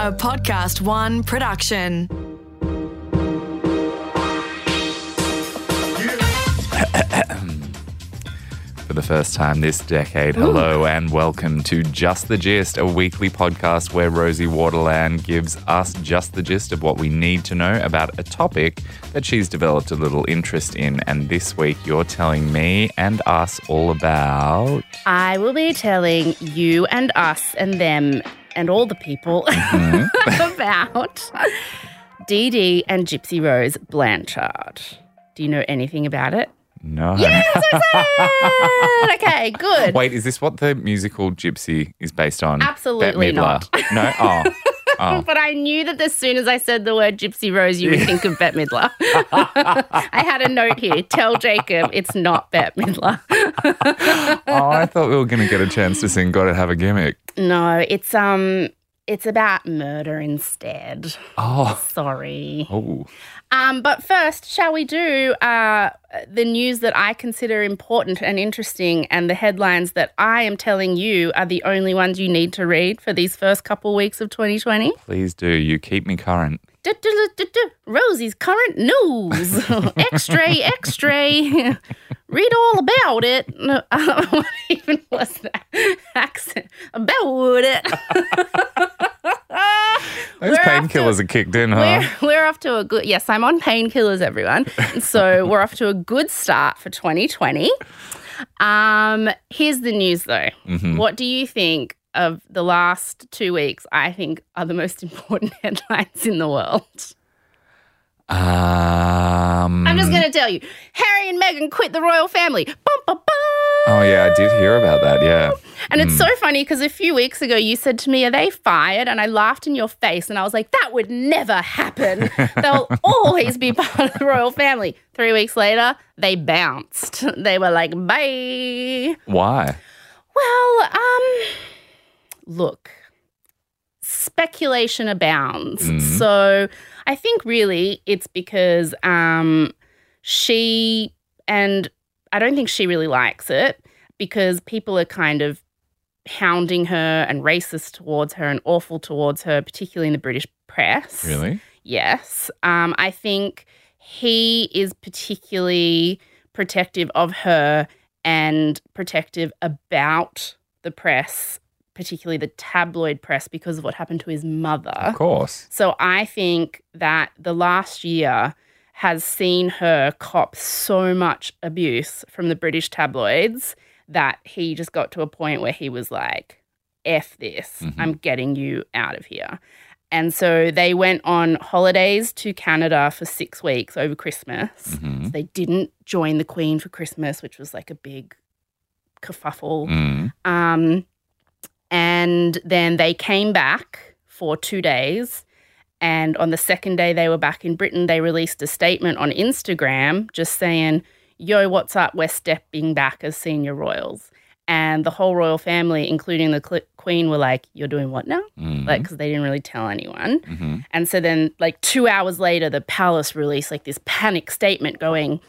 a Podcast One production. For the first time this decade, hello and welcome to Just the Gist, a weekly podcast where Rosie Waterland gives us just the gist of what we need to know about a topic that she's developed a little interest in. And this week, you're telling me and us all about. I will be telling you and us and them and all the people mm-hmm. about Dee Dee and Gypsy Rose Blanchard. Do you know anything about it? No. Yes, I said. okay, good. Wait, is this what the musical Gypsy is based on? Absolutely Midler? No? Oh. Oh. But I knew that as soon as I said the word Gypsy Rose, you would think of Bette Midler. I had a note here. Tell Jacob it's not Bette Midler. oh, I thought we were going to get a chance to sing Gotta Have a Gimmick. No, it's um, it's about murder instead. Oh. Sorry. Oh. Um, but first, shall we do uh, the news that I consider important and interesting, and the headlines that I am telling you are the only ones you need to read for these first couple weeks of 2020? Please do. You keep me current. Rosie's current news. X-ray, X-ray. Read all about it. No, what even was that accent? About it. Those We're off to- painkillers are kicked in, huh? We're, we're off to a good, yes, I'm on painkillers, everyone. so we're off to a good start for 2020. Um, here's the news though. Mm-hmm. What do you think of the last two weeks? I think are the most important headlines in the world. Um, I'm just going to tell you Harry and Meghan quit the royal family. Bum, bum, bum. Oh, yeah, I did hear about that. Yeah. And it's so funny because a few weeks ago you said to me, Are they fired? And I laughed in your face and I was like, That would never happen. They'll always be part of the royal family. Three weeks later, they bounced. They were like, Bye. Why? Well, um, look, speculation abounds. So I think really it's because um, she, and I don't think she really likes it because people are kind of hounding her and racist towards her and awful towards her, particularly in the British press. Really? Yes. Um, I think he is particularly protective of her and protective about the press, particularly the tabloid press, because of what happened to his mother. Of course. So I think that the last year has seen her cop so much abuse from the British tabloids that he just got to a point where he was like, F this, I'm getting you out of here. And so they went on holidays to Canada for six weeks over Christmas. Mm-hmm. So they didn't join the Queen for Christmas, which was like a big kerfuffle. Mm. Um, and then they came back for two days. And on the second day they were back in Britain, they released a statement on Instagram just saying, Yo, what's up? We're stepping back as senior royals. And the whole royal family, including the cl- Queen, were like, You're doing what now? Mm. Like, because they didn't really tell anyone. hmm And so then, like, two hours later, the palace released like this panic statement going,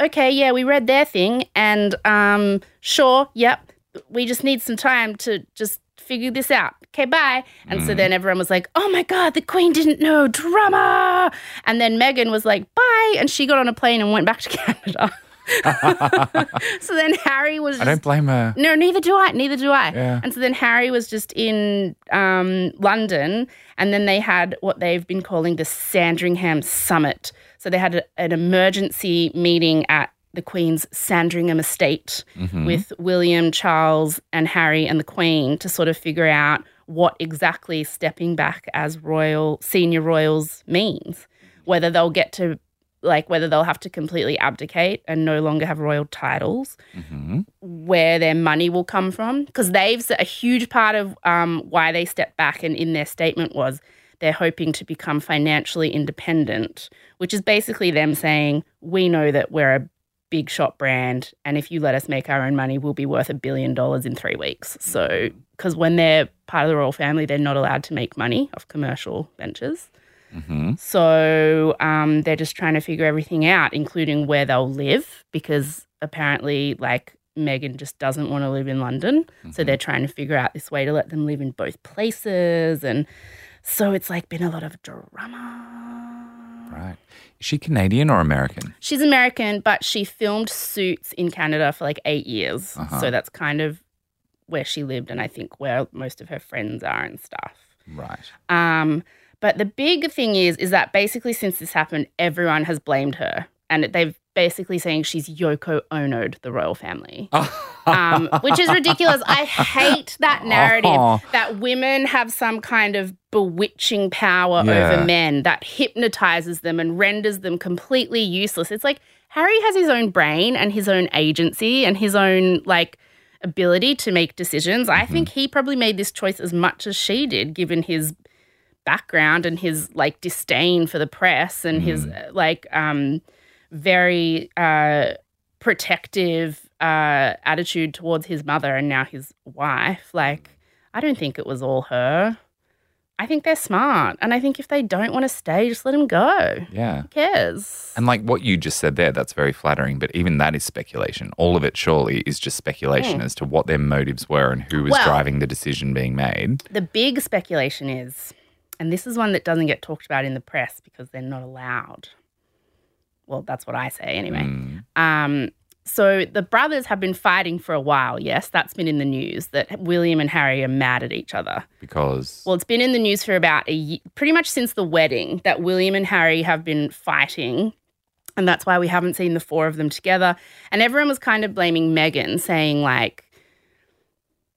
okay, yeah, we read their thing. And um, sure, yep, we just need some time to just figure this out. Okay, bye. And so then everyone was like, oh my God, the queen didn't know drama. And then Meghan was like, bye. And she got on a plane and went back to Canada. so then Harry was I don't blame her. no, neither do I. Neither do I. Yeah. And so then Harry was just in um, London, and then they had what they've been calling the Sandringham Summit. So they had a, an emergency meeting at the Queen's Sandringham estate with William, Charles, and Harry and the Queen to sort of figure out what exactly stepping back as royal senior royals means. Whether they'll get to like whether they'll have to completely abdicate and no longer have royal titles. Hmm where their money will come from. Because they've a huge part of um, why they stepped back and in their statement was they're hoping to become financially independent which is basically them saying we know that we're a big shot brand and if you let us make our own money we'll be worth a billion dollars in three weeks so because when they're part of the royal family they're not allowed to make money off commercial ventures hmm so um, they're just trying to figure everything out, including where they'll live, because apparently, like, Meghan just doesn't want to live in London. So they're trying to figure out this way to let them live in both places. And So it's like been a lot of drama. Right. Is she Canadian or American? She's American, but she filmed Suits in Canada for like eight years. Uh-huh. So that's kind of where she lived and I think where most of her friends are and stuff. Right. Um, but the big thing is, is that basically since this happened, everyone has blamed her, and they've basically saying she's Yoko Ono'd the royal family, um, which is ridiculous. I hate that narrative Oh. that women have some kind of bewitching power Yeah. over men that hypnotizes them and renders them completely useless. It's like Harry has his own brain and his own agency and his own like ability to make decisions. I think he probably made this choice as much as she did, given his background and his like disdain for the press and his uh, like um very uh protective uh attitude towards his mother and now his wife like i don't think it was all her i think they're smart and i think if they don't want to stay just let them go Yeah. who cares And like what you just said there, that's very flattering, but even that is speculation. All of it surely is just speculation as to what their motives were and who was. Well- driving the decision being made. the big speculation is and this is one that doesn't get talked about in the press because they're not allowed well that's what i say anyway Mm. Um, so the brothers have been fighting for a while. Yes, that's been in the news that William and Harry are mad at each other. Because Well, it's been in the news for about a ye pretty much since the wedding that William and Harry have been fighting. And that's why we haven't seen the four of them together. And everyone was kind of blaming Meghan, saying, like,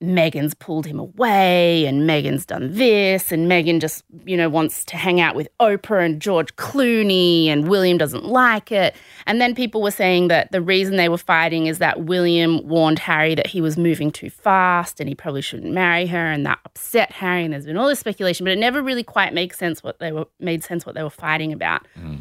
Meghan's pulled him away and Meghan's done this and Meghan just, you know, wants to hang out with Oprah and George Clooney and William doesn't like it. And then people were saying that the reason they were fighting is that William warned Harry that he was moving too fast and he probably shouldn't marry her and that upset Harry and there's been all this speculation but it never really quite makes sense what they were made sense what they were fighting about. Mm.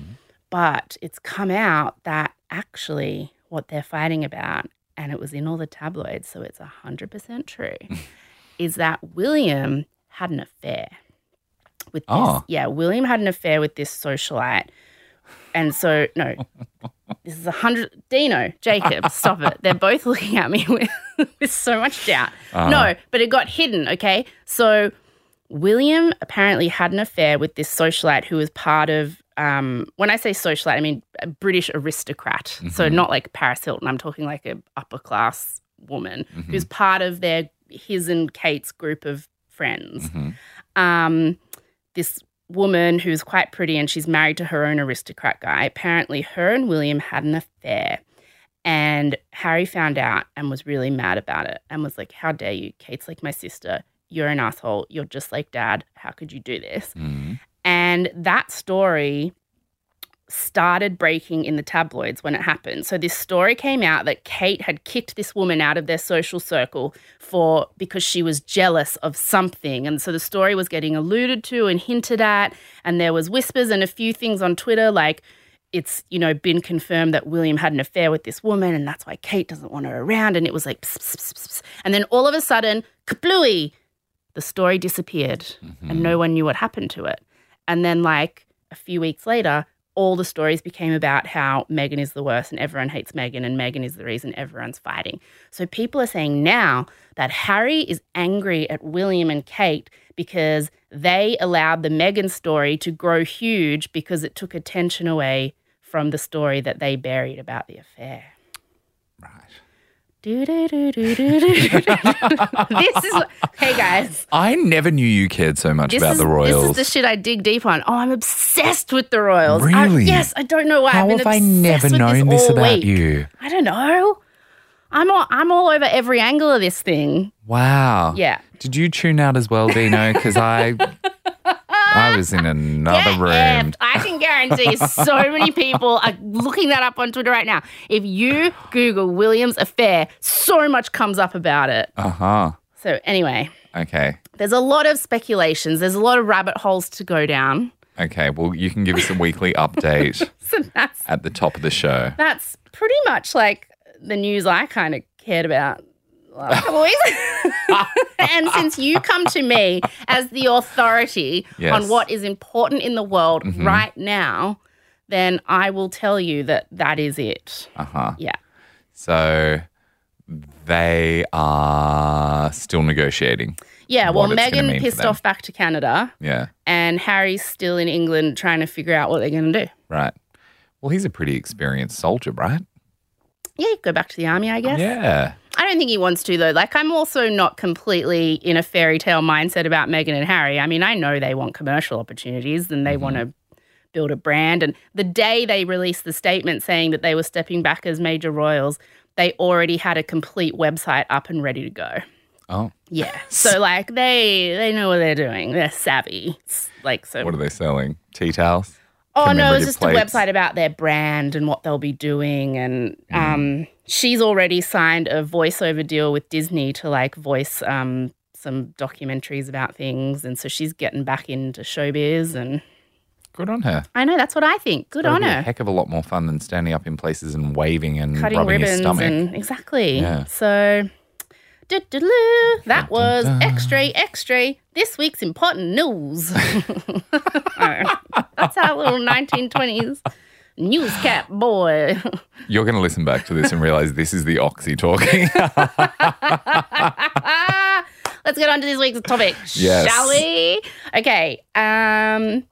But it's come out that actually what they're fighting about and it was in all the tabloids, so it's 100% true, is that William had an affair with this. Oh. Yeah, William had an affair with this socialite. And so, no, this is a hundred. Dino, Jacob, stop it. They're both looking at me with, with so much doubt. Ah. No, but it got hidden, okay? So, William apparently had an affair with this socialite who was part of, um, when I say socialite, I mean a British aristocrat. So not like Paris Hilton. I'm talking like a upper class woman who's part of their his and Kate's group of friends. Um, this woman who's quite pretty and she's married to her own aristocrat guy. Apparently, her and William had an affair. And Harry found out and was really mad about it and was like, How dare you? Kate's like my sister. You're an asshole. You're just like dad. How could you do this? Mm. And that story started breaking in the tabloids when it happened. So this story came out that Kate had kicked this woman out of their social circle for because she was jealous of something. And so the story was getting alluded to and hinted at and there was whispers and a few things on Twitter like it's you know been confirmed that William had an affair with this woman and that's why Kate doesn't want her around and it was like pss, pss, pss, and then all of a sudden kablooey the story disappeared mm-hmm. and no one knew what happened to it and then like a few weeks later all the stories became about how Meghan is the worst and everyone hates Meghan and Meghan is the reason everyone's fighting. So people are saying now that Harry is angry at William and Kate because they allowed the Meghan story to grow huge because it took attention away from the story that they buried about the affair. Right. This is hey guys. I never knew you cared so much This about is, the Royals. This is the shit I dig deep on. Oh, I'm obsessed with the Royals. I- Really? yes, I don't know why. How I've been have I never known this, about week. you? I don't know. I'm all, I'm all over every angle of this thing. Wow. Yeah. Did you tune out as well, Dino? Because I, I was in another Get room. effed. I can guarantee so many people are looking that up on Twitter right now. If you Google Williams affair, so much comes up about it. Uh huh. So anyway, Okay. there's a lot of speculations. There's a lot of rabbit holes to go down. Okay. Well, you can give us a weekly update So that's at the top of the show. that's pretty much like the news I kind of cared about last couple of weeks. and since you come to me as the authority Yes. on what is important in the world right now, then I will tell you that that is it. Uh huh. Yeah. So they are still negotiating. Yeah, well, what Meghan pissed off back to Canada, Yeah, and Harry's still in England trying to figure out what they're going to do. right. Well, he's a pretty experienced soldier, right? Yeah, go back to the army, I guess. Yeah. I don't think he wants to, though. Like, I'm also not completely in a fairy tale mindset about Meghan and Harry. I mean, I know they want commercial opportunities and they want to mm-hmm. build a brand. And the day they released the statement saying that they were stepping back as major royals, they already had a complete website up and ready to go. Oh, Yeah. So, like, they they know what they're doing. They're savvy. It's like, so. what are they selling? Tea towels? Oh no, it's just plates? a website about their brand and what they'll be doing, and Mm. um, she's already signed a voiceover deal with Disney to like voice um, some documentaries about things, and so she's getting back into showbiz, and Good on her. I know that's what I think. Good That'll on be a her, heck of a lot more fun than standing up in places and waving and cutting rubbing ribbons stomach. and exactly. Yeah. So. That was extra, extra. This week's important news. That's our little 1920s newscap boy. You're going to listen back to this and realize this is the Oxy talking. Let's get on to this week's topic, Yes. shall we? Okay. Um,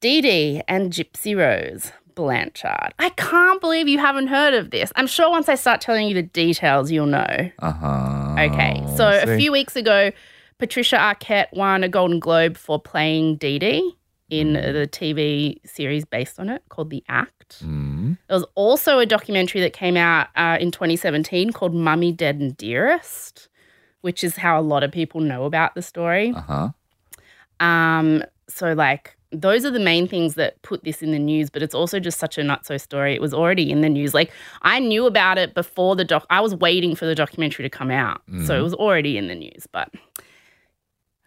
Dee Dee and Gypsy Rose Blanchard. I can't believe you haven't heard of this. I'm sure once I start telling you the details, you'll know. uh huh. Okay. So a few weeks ago, Patricia Arquette won a Golden Globe for playing Dee Dee in the TV series based on it called The Act. Mm. There was also a documentary that came out uh, in 2017 called Mummy, Dead and Dearest, which is how a lot of people know about the story. Uh huh. Um, so like those are the main things that put this in the news, but it's also just such a nutso story. It was already in the news. Like I knew about it before the doc. I was waiting for the documentary to come out, so it was already in the news. But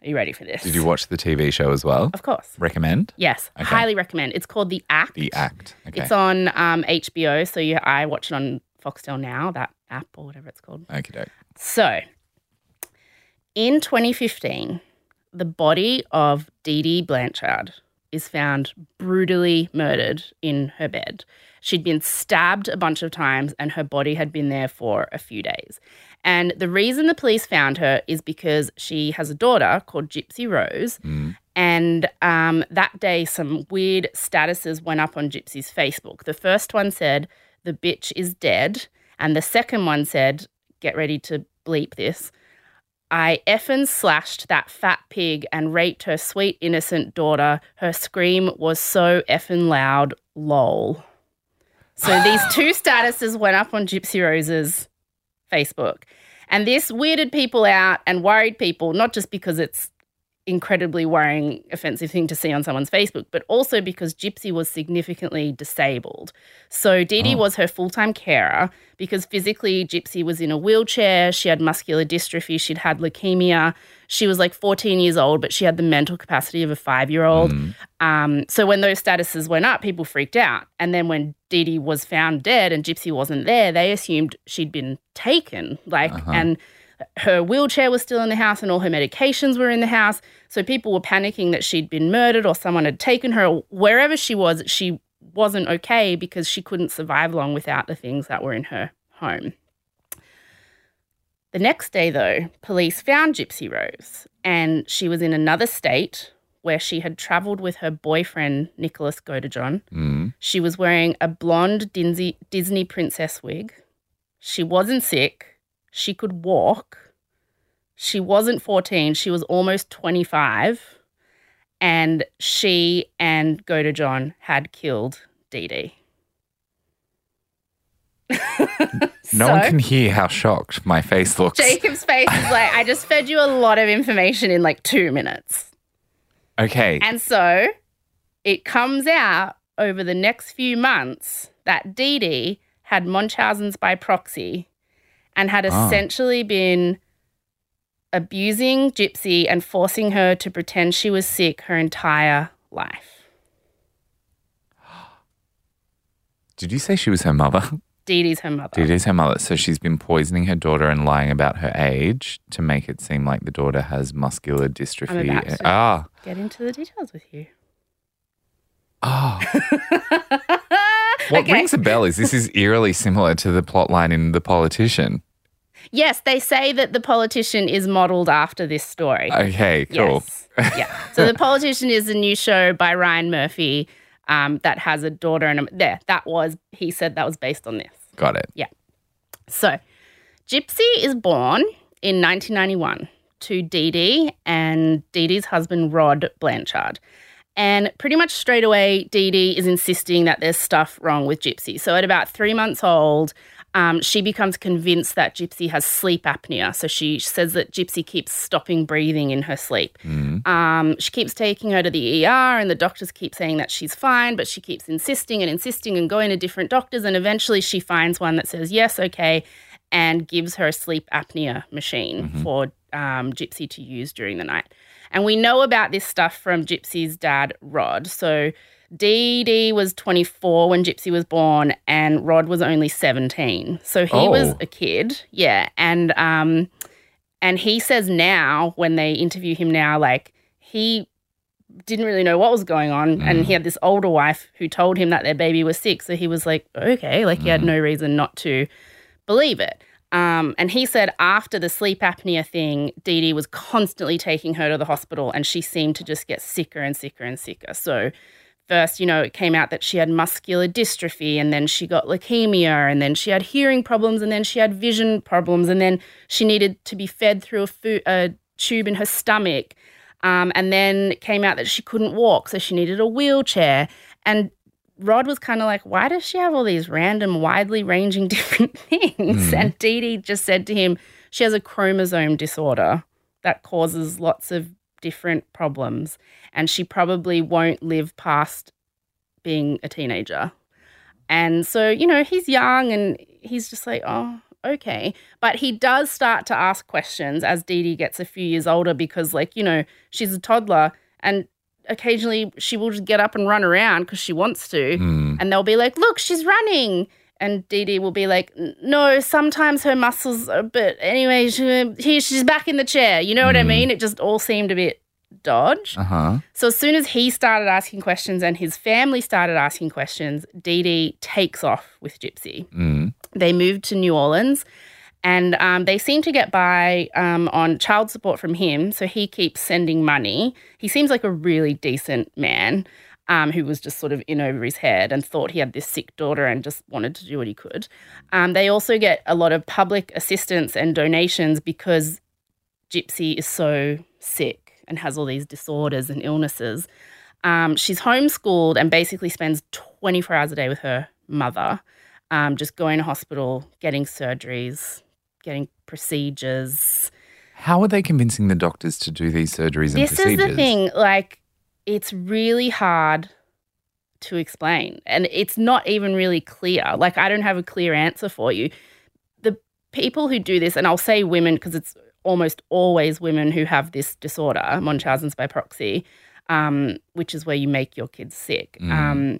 are you ready for this? Did you watch the TV show as well? Of course. Recommend Yes, Okay. highly recommend. It's called The Act. the act. Okay. It's on um, HBO, so you, I watch it on Foxtel now, that app or whatever it's called. Okay, doke. So, in 2015, the body of Dee Dee Blanchard is found brutally murdered in her bed. She'd been stabbed a bunch of times and her body had been there for a few days. And the reason the police found her is because she has a daughter called Gypsy Rose. And um, that day, some weird statuses went up on Gypsy's Facebook. The first one said, The bitch is dead. And the second one said, Get ready to bleep this. I effing slashed that fat pig and raped her sweet innocent daughter. Her scream was so effing loud, lol. So these two statuses went up on Gypsy Rose's Facebook. And this weirded people out and worried people, not just because it's incredibly worrying, offensive thing to see on someone's Facebook, but also because Gypsy was significantly disabled. So Dee Dee was her full time carer because physically Gypsy was in a wheelchair. She had muscular dystrophy. She'd had leukemia. She was like 14 years old, but she had the mental capacity of a five year old. Um, so when those statuses went up, people freaked out. And then when Dee Dee was found dead and Gypsy wasn't there, they assumed she'd been taken. Like, and her wheelchair was still in the house and all her medications were in the house. So people were panicking that she'd been murdered or someone had taken her. Wherever she was, she wasn't okay because she couldn't survive long without the things that were in her home. The next day, though, police found Gypsy Rose and she was in another state where she had traveled with her boyfriend, Nicholas Godejohn. Mm. She was wearing a blonde Disney, Disney princess wig. She wasn't sick. She could walk. She wasn't 14. She was almost 25. And she and Godejohn had killed Dee Dee. No So- one can hear how shocked my face looks. Jacob's face is like, I just fed you a lot of information in like two minutes. Okay. And so it comes out over the next few months that Dee Dee had Munchausen's by proxy and had Ah. essentially been abusing Gypsy and forcing her to pretend she was sick her entire life. Did you say she was her mother? Dee Dee's her mother. It is her mother. So she's been poisoning her daughter and lying about her age to make it seem like the daughter has muscular dystrophy. to. Ah. Get into the details with you. Ah. what Okay. rings a bell is this is eerily similar to the plot line in The Politician. Yes, they say that the politician is modeled after this story. Okay, cool. Yes. yeah. So the politician is a new show by Ryan Murphy um, that has a daughter and a, there. That was he said that was based on this. Got it. Yeah. So Gypsy is born in 1991 to Dee Dee and Dee Dee's husband Rod Blanchard. And pretty much straight away, Dee Dee is insisting that there's stuff wrong with Gypsy. So at about three months old, um, she becomes convinced that Gypsy has sleep apnea. So she says that Gypsy keeps stopping breathing in her sleep. Um, she keeps taking her to the ER, and the doctors keep saying that she's fine, but she keeps insisting and insisting and going to different doctors. And eventually she finds one that says, yes, okay, and gives her a sleep apnea machine for um, Gypsy to use during the night. And we know about this stuff from Gypsy's dad, Rod. So Dee Dee was 24 when Gypsy was born, and Rod was only 17. So he was Oh. a kid, yeah. And um, and he says now, when they interview him now, like he didn't really know what was going on, and he had this older wife who told him that their baby was sick. So he was like, okay, like he had no reason not to believe it. Um, and he said after the sleep apnea thing, Dee Dee was constantly taking her to the hospital and she seemed to just get sicker and sicker and sicker. So, first, you know, it came out that she had muscular dystrophy and then she got leukemia and then she had hearing problems and then she had vision problems and then she needed to be fed through a, fu- a tube in her stomach. Um, and then it came out that she couldn't walk, so she needed a wheelchair. And Rod was kind of like, why does she have all these random, widely ranging different things? And Dee Dee just said to him, she has a chromosome disorder that causes lots of different problems. And she probably won't live past being a teenager. And so, you know, he's young and he's just like, oh, okay. But he does start to ask questions as Dee Dee gets a few years older because, like, you know, she's a toddler and occasionally she will just get up and run around because she wants to. Mm. And they'll be like, look, she's running. And Dee Dee will be like, no, sometimes her muscles are, but anyway, she, here, she's back in the chair. You know what I mean? It just all seemed a bit dodge. Uh huh. So as soon as he started asking questions and his family started asking questions, Dee Dee takes off with Gypsy. Mm. They moved to New Orleans and um, they seem to get by um, on child support from him. So he keeps sending money. He seems like a really decent man um, who was just sort of in over his head and thought he had this sick daughter and just wanted to do what he could. Um, they also get a lot of public assistance and donations because Gypsy is so sick and has all these disorders and illnesses. Um, she's homeschooled and basically spends 24 hours a day with her mother, um, just going to hospital, getting surgeries, getting procedures. How are they convincing the doctors to do these surgeries and This procedures? is the thing, like, it's really hard to explain. And it's not even really clear. Like, I don't have a clear answer for you. The people who do this, and I'll say women because it's almost always women who have this disorder, Munchausen's by proxy, um, which is where you make your kids sick. Mm. Um,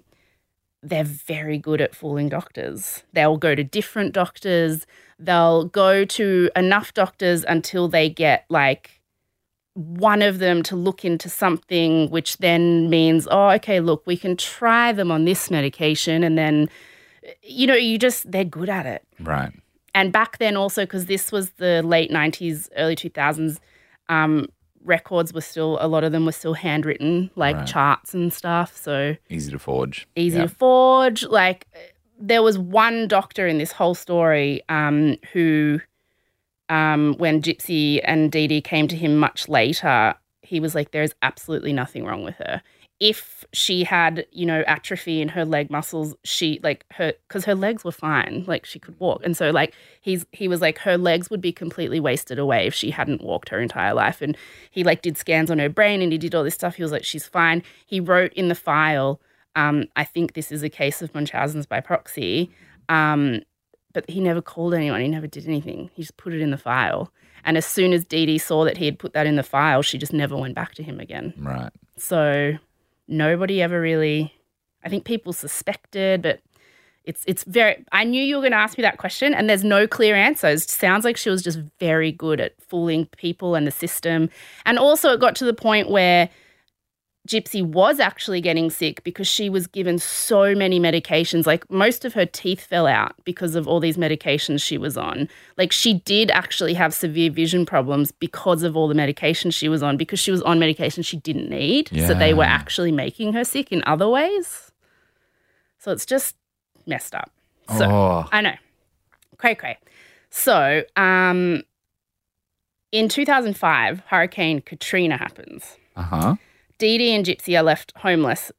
they're very good at fooling doctors. They'll go to different doctors. They'll go to enough doctors until they get like one of them to look into something, which then means, oh, okay, look, we can try them on this medication. And then, you know, you just, they're good at it Right. and back then also because this was the late 90s early 2000s um, records were still a lot of them were still handwritten like Right. charts and stuff so Easy to forge. easy Yeah. to forge like there was one doctor in this whole story um, who um, when gypsy and Dee Dee came to him much later he was like there is absolutely nothing wrong with her. If she had you know atrophy in her leg muscles she like her because her legs were fine like she could walk. And so like he's he was like her legs would be completely wasted away if she hadn't walked her entire life. And he like did scans on her brain and he did all this stuff. He was like she's fine. He wrote in the file um, I think this is a case of Munchausen's by proxy. Um, but he never called anyone. He never did anything. He just put it in the file. And as soon as Dee Dee saw that he had put that in the file, she just never went back to him again. Right. So nobody ever really. I think people suspected, but it's it's very. I knew you were going to ask me that question, and there's no clear answers. It sounds like she was just very good at fooling people and the system, and also it got to the point where Gypsy was actually getting sick because she was given so many medications. Like most of her teeth fell out because of all these medications she was on. Like she did actually have severe vision problems because of all the medications she was on, because she was on medication she didn't need. So they were actually making her sick in other ways. So it's just messed up. So oh, I know. Cray cray. So, um, in 2005, Hurricane Katrina happens. uh huh. Dee Dee and Gypsy are left homeless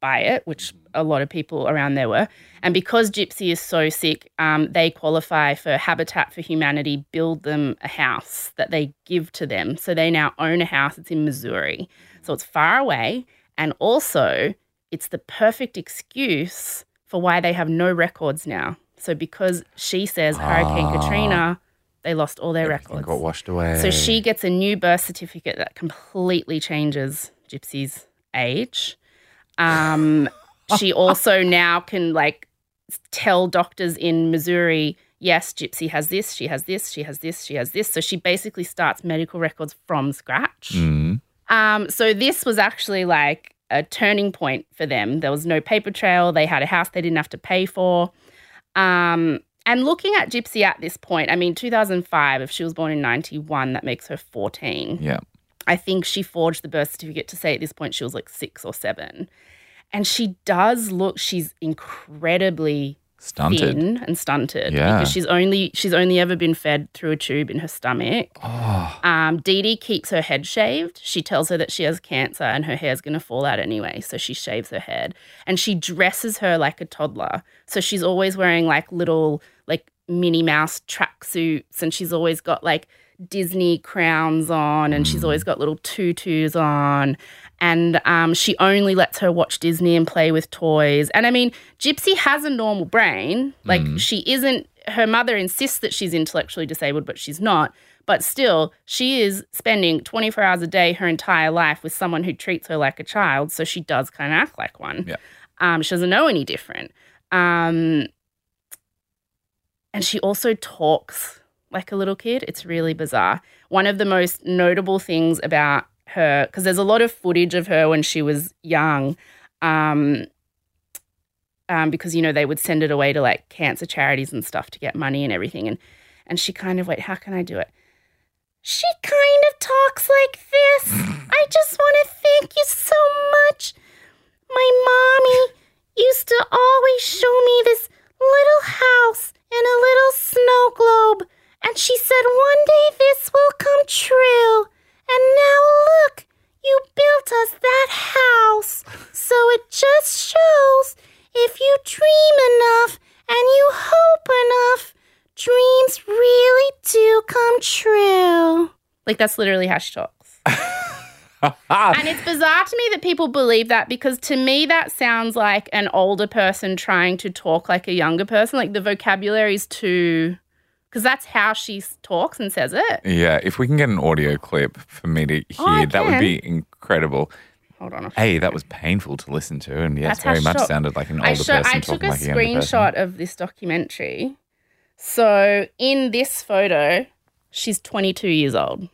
by it, which a lot of people around there were. And because Gypsy is so sick, um, they qualify for Habitat for Humanity, build them a house that they give to them. So they now own a house. It's in Missouri. So it's far away. And also, it's the perfect excuse for why they have no records now. So because she says Hurricane Ah. Katrina, they lost all their records. got washed away. So she gets a new birth certificate that completely changes Gypsy's age. Um, she also now can like tell doctors in Missouri, yes, Gypsy has this, she has this, she has this, she has this. So she basically starts medical records from scratch. Mm. Um, so this was actually like a turning point for them. There was no paper trail. They had a house they didn't have to pay for. Um, and looking at Gypsy at this point, I mean, 2005, if she was born in 91, that makes her 14. Yeah. I think she forged the birth certificate to say at this point she was like six or seven. And she does look, she's incredibly Stunted. thin and stunted Yeah. because she's only she's only ever been fed through a tube in her stomach. Oh, Um, Dee Dee keeps her head shaved. She tells her that she has cancer and her hair's going to fall out anyway. So she shaves her head and she dresses her like a toddler. So she's always wearing like little, like Minnie Mouse tracksuits and she's always got like Disney crowns on and she's always got little tutus on. And um, she only lets her watch Disney and play with toys. And I mean, Gypsy has a normal brain. Like, she isn't, her mother insists that she's intellectually disabled, but she's not. But still, she is spending 24 hours a day her entire life with someone who treats her like a child. So she does kind of act like one. Yeah. Um, she doesn't know any different. Um, and she also talks like a little kid. It's really bizarre. One of the most notable things about her, because there's a lot of footage of her when she was young, um, um, because you know they would send it away to like cancer charities and stuff to get money and everything, and and she kind of wait, how can I do it? She kind of talks like this. I just want to thank you so much. My mommy used to always show me this little house in a little snow globe, and she said one day this will come true. And now look, you built us that house. So it just shows if you dream enough and you hope enough, dreams really do come true. Like that's literally how she talks. and it's bizarre to me that people believe that because to me that sounds like an older person trying to talk like a younger person. Like the vocabulary is too because that's how she talks and says it. yeah. If we can get an audio clip for me to oh, hear, Oh, that would be incredible. Hold on. Hey, that was painful to listen to, and yes, That's very much talks. sounded like an I, older show, person I took talking a like a younger person. screenshot of this documentary. So in this photo, she's 22 years old.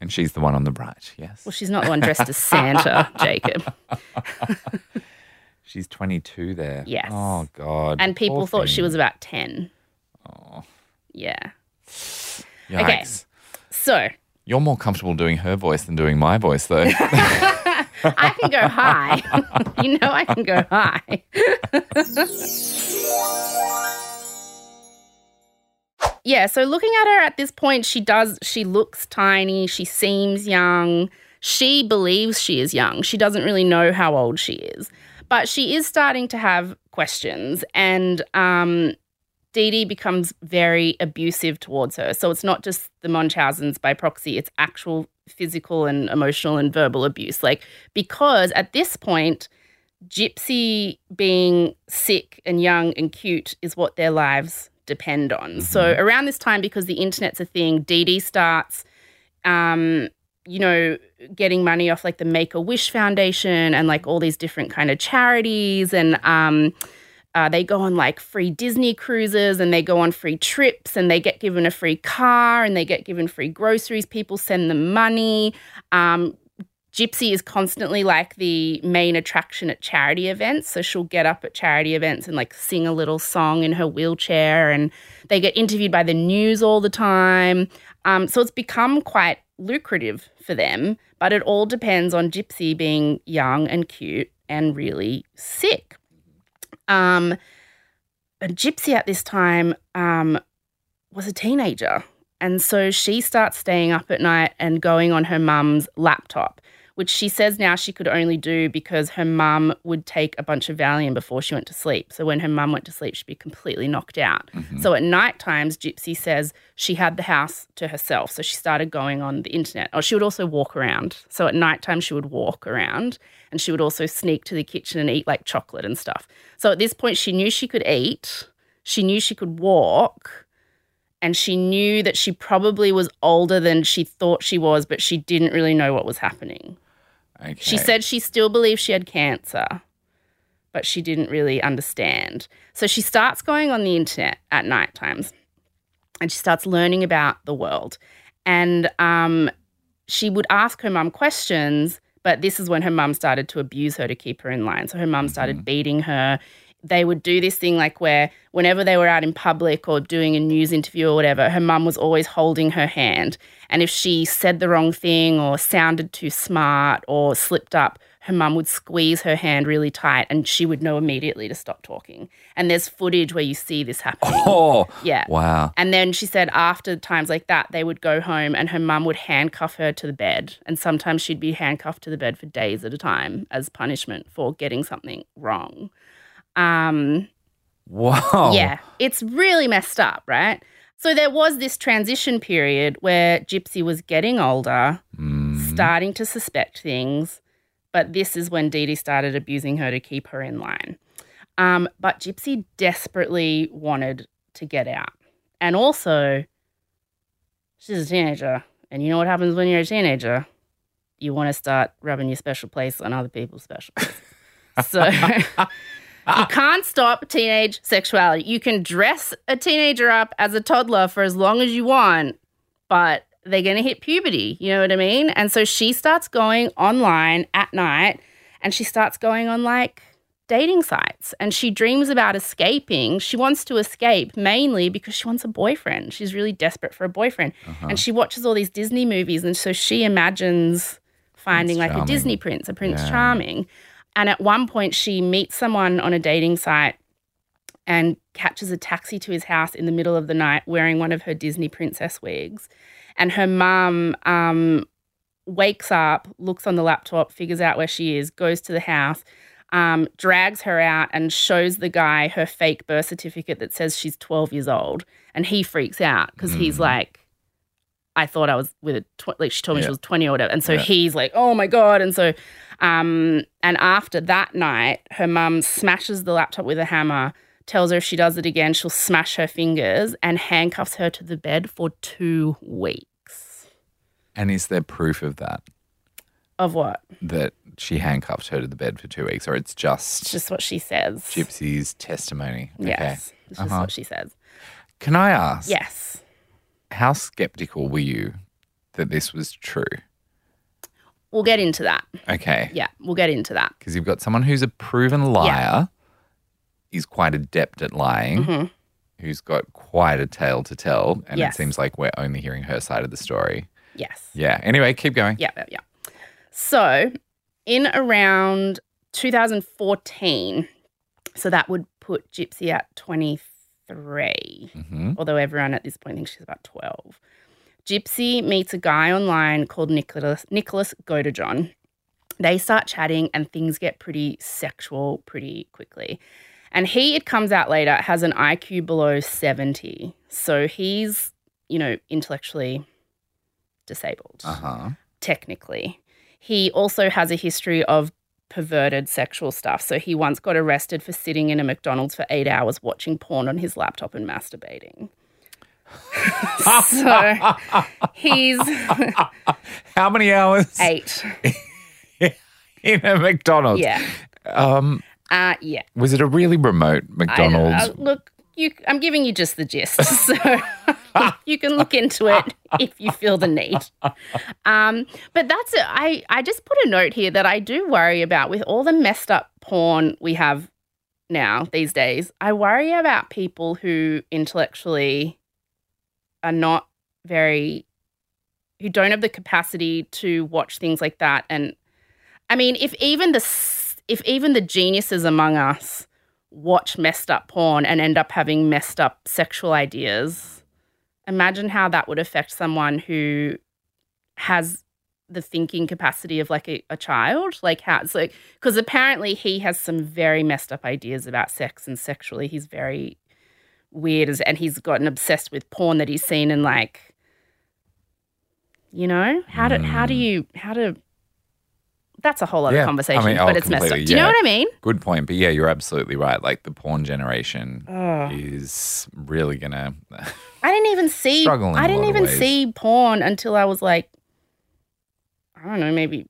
And she's the one on the right. Yes, Well, she's not the one dressed as Santa, Jacob. she's 22 there. Yes. Oh God. And people Poor thought she was about 10. Yeah. yikes. So You're more comfortable doing her voice than doing my voice, though. I can go high. you know, I can go high. yeah. So looking at her at this point, she does, she looks tiny. She seems young. She believes she is young. She doesn't really know how old she is, but she is starting to have questions. And um, Dee Dee becomes very abusive towards her. So it's not just the Munchausens by proxy, it's actual physical and emotional and verbal abuse. Like, because at this point, Gypsy being sick and young and cute is what their lives depend on. So around this time, because the internet's a thing, Dee Dee starts, um, you know, getting money off like the Make a Wish Foundation and like all these different kind of charities and um, uh, they go on like free Disney cruises and they go on free trips and they get given a free car and they get given free groceries. People send them money. Um, Gypsy is constantly like the main attraction at charity events. So she'll get up at charity events and like sing a little song in her wheelchair, and they get interviewed by the news all the time. Um, so it's become quite lucrative for them, but it all depends on Gypsy being young and cute and really sick. Um, and Gypsy at this time um, was a teenager. And so she starts staying up at night and going on her mum's laptop, which she says now she could only do because her mum would take a bunch of Valium before she went to sleep. So when her mum went to sleep, she'd be completely knocked out. Mm-hmm. So at night times, Gypsy says she had the house to herself. So she started going on the internet. Or she would also walk around. So at night time, she would walk around and she would also sneak to the kitchen and eat like chocolate and stuff. So at this point, she knew she could eat, she knew she could walk and she knew that she probably was older than she thought she was, but she didn't really know what was happening. Okay. She said she still believed she had cancer, but she didn't really understand. So she starts going on the internet at night times and she starts learning about the world. And um, she would ask her mum questions, but this is when her mum started to abuse her to keep her in line. So her mum started beating her. They would do this thing like where whenever they were out in public or doing a news interview or whatever, her mum was always holding her hand. And if she said the wrong thing or sounded too smart or slipped up, her mum would squeeze her hand really tight and she would know immediately to stop talking. And there's footage where you see this happening. Oh, Yeah. wow. And then she said after times like that, they would go home and her mum would handcuff her to the bed. And sometimes she'd be handcuffed to the bed for days at a time as punishment for getting something wrong. Um, Wow. yeah, it's really messed up, right? So there was this transition period where Gypsy was getting older, starting to suspect things, but this is when Dee Dee started abusing her to keep her in line. Um, but Gypsy desperately wanted to get out. And also, she's a teenager. And you know what happens when you're a teenager? You want to start rubbing your special place on other people's special places. so you ah. can't stop teenage sexuality. You can dress a teenager up as a toddler for as long as you want, but they're going to hit puberty. You know what I mean? And so she starts going online at night and she starts going on like dating sites and she dreams about escaping. She wants to escape mainly because she wants a boyfriend. She's really desperate for a boyfriend. Uh-huh. And she watches all these Disney movies and so she imagines finding Prince like a Disney prince, a Prince Yeah. Charming. And at one point, she meets someone on a dating site and catches a taxi to his house in the middle of the night wearing one of her Disney princess wigs. And her mum um, wakes up, looks on the laptop, figures out where she is, goes to the house, um, drags her out, and shows the guy her fake birth certificate that says she's 12 years old. And he freaks out because he's like, I thought I was with a tw- like she told me Yeah. she was 20 or whatever. And so Yeah. he's like, oh my God. And so, um, and after that night, her mum smashes the laptop with a hammer, tells her if she does it again, she'll smash her fingers and handcuffs her to the bed for two weeks. And is there proof of that? Of what? That she handcuffed her to the bed for two weeks, or it's It's just just what she says. Gypsy's testimony? Yes. It's just Uh-huh. what she says. Can I ask? Yes. How skeptical were you that this was true? We'll get into that. Okay. Yeah, we'll get into that. Because you've got someone who's a proven liar, is quite adept at lying, Mhm. who's got quite a tale to tell, and Yes. it seems like we're only hearing her side of the story. Yes. Yeah. Anyway, keep going. Yeah, yeah, yeah. So, in around 2014, so that would put Gypsy at 23, hmm although everyone at this point thinks she's about 12. Gypsy meets a guy online called Nicholas Nicholas. They start chatting and things get pretty sexual pretty quickly. And he, it comes out later, has an IQ below 70. So he's, you know, intellectually disabled Uh huh. technically. He also has a history of perverted sexual stuff. So he once got arrested for sitting in a McDonald's for eight hours watching porn on his laptop and masturbating. so he's How many hours eight. in a McDonald's? Yeah. Um, Uh, yeah. was it a really remote I, McDonald's? uh, look, you, I'm giving you just the gist, so you can look into it if you feel the need. Um, but that's it. I I just put a note here that I do worry about with all the messed up porn we have now these days. I worry about people who intellectually are not very who don't have the capacity to watch things like that. And I mean if even the if even the geniuses among us watch messed up porn and end up having messed up sexual ideas imagine how that would affect someone who has the thinking capacity of like a, a child. Like how it's like because apparently he has some very messed up ideas about sex and sexually he's very weird as, and he's gotten obsessed with porn that he's seen and like you know how do how do hmm. you how to that's a whole other Yeah, I conversation mean, oh, but it's messed up do you know what i mean Good point. But yeah, you're absolutely right. Like the porn generation oh. is really gonna. I didn't even see. Struggle in didn't even see porn until I was like, I don't know, maybe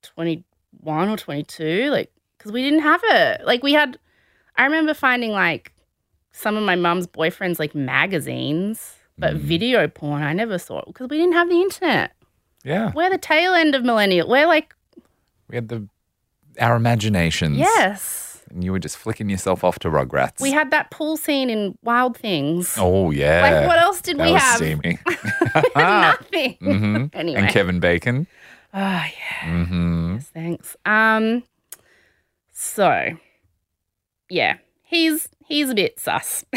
twenty one or twenty two. Like, because we didn't have it. Like, we had. I remember finding like some of my mum's boyfriends like magazines, but Mm. video porn I never saw it because we didn't have the internet. yeah, We're the tail end of millennial. We're like, we had the our imaginations. yes, and you were just flicking yourself off to Rugrats. we had that pool scene in Wild Things. Oh yeah. Like, what else did that we was have? steamy. Nothing. hmm Anyway. And Kevin Bacon. Oh yeah. hmm Yes, thanks. Um, so yeah, he's he's a bit sus.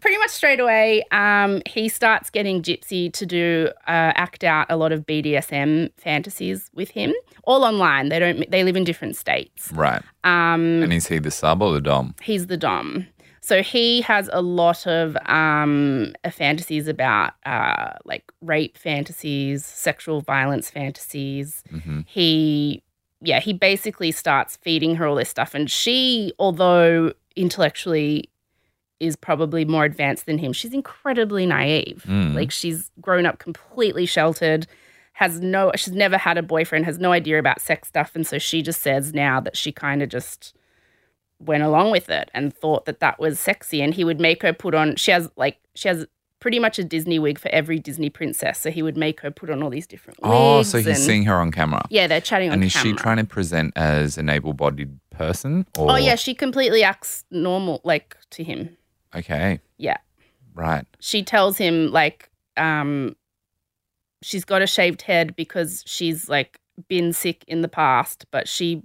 Pretty much straight away, um, he starts getting Gypsy to do uh, act out a lot of BDSM fantasies with him, all online. They don't. They live in different states. Right. Um, And is he the sub or the dom? he's the dom. So he has a lot of um, uh, fantasies about uh, like rape fantasies, sexual violence fantasies. hmm He, yeah, he basically starts feeding her all this stuff. And she, although intellectually is probably more advanced than him, she's incredibly naive. Mm. Like she's grown up completely sheltered, has no, she's never had a boyfriend, has no idea about sex stuff. And so she just says now that she kind of just went along with it and thought that that was sexy. And he would make her put on, she has like, she has pretty much a Disney wig for every Disney princess. So he would make her put on all these different wigs. Oh, so he's and- seeing her on camera. Yeah, they're chatting on And is she trying to present as an able-bodied person? Or Oh, yeah, she completely acts normal, like to him. Okay. Yeah. Right. She tells him, like, um, she's got a shaved head because she's like been sick in the past, but she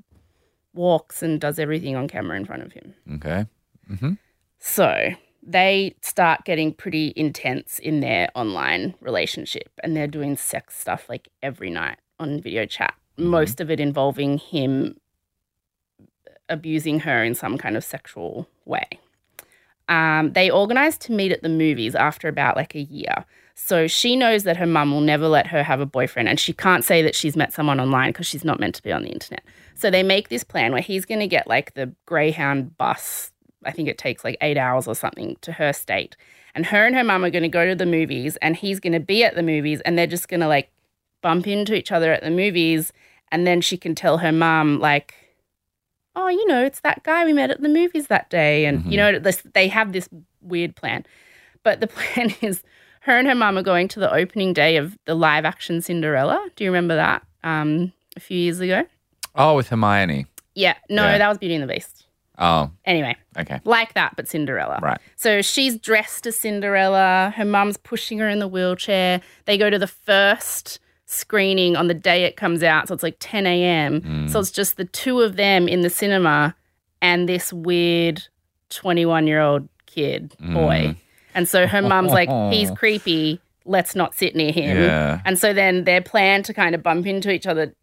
walks and does everything on camera in front of him. Okay. Mm-hmm. So they start getting pretty intense in their online relationship and they're doing sex stuff like every night on video chat, Mhm. most of it involving him abusing her in some kind of sexual way. Um, they organize to meet at the movies after about like a year. So she knows that her mum will never let her have a boyfriend, and she can't say that she's met someone online because she's not meant to be on the internet. So they make this plan where he's going to get like the Greyhound bus. I think it takes like eight hours or something to her state. And her and her mum are going to go to the movies, and he's going to be at the movies, and they're just going to like bump into each other at the movies. And then she can tell her mum, like, oh, you know, it's that guy we met at the movies that day. And, you know, this, they have this weird plan. But the plan is her and her mum are going to the opening day of the live action Cinderella. Do you remember that um, a few years ago? Oh, with Hermione. Yeah. No, Yeah. that was Beauty and the Beast. Oh, Anyway, okay. like that, but Cinderella. Right. So she's dressed as Cinderella. Her mum's pushing her in the wheelchair. They go to the first screening on the day it comes out. So it's like 10 a.m. Mm. So it's just the two of them in the cinema and this weird 21 year old kid boy. Mm. And so her mum's like, he's creepy. Let's not sit near him. Yeah. And so then their plan to kind of bump into each other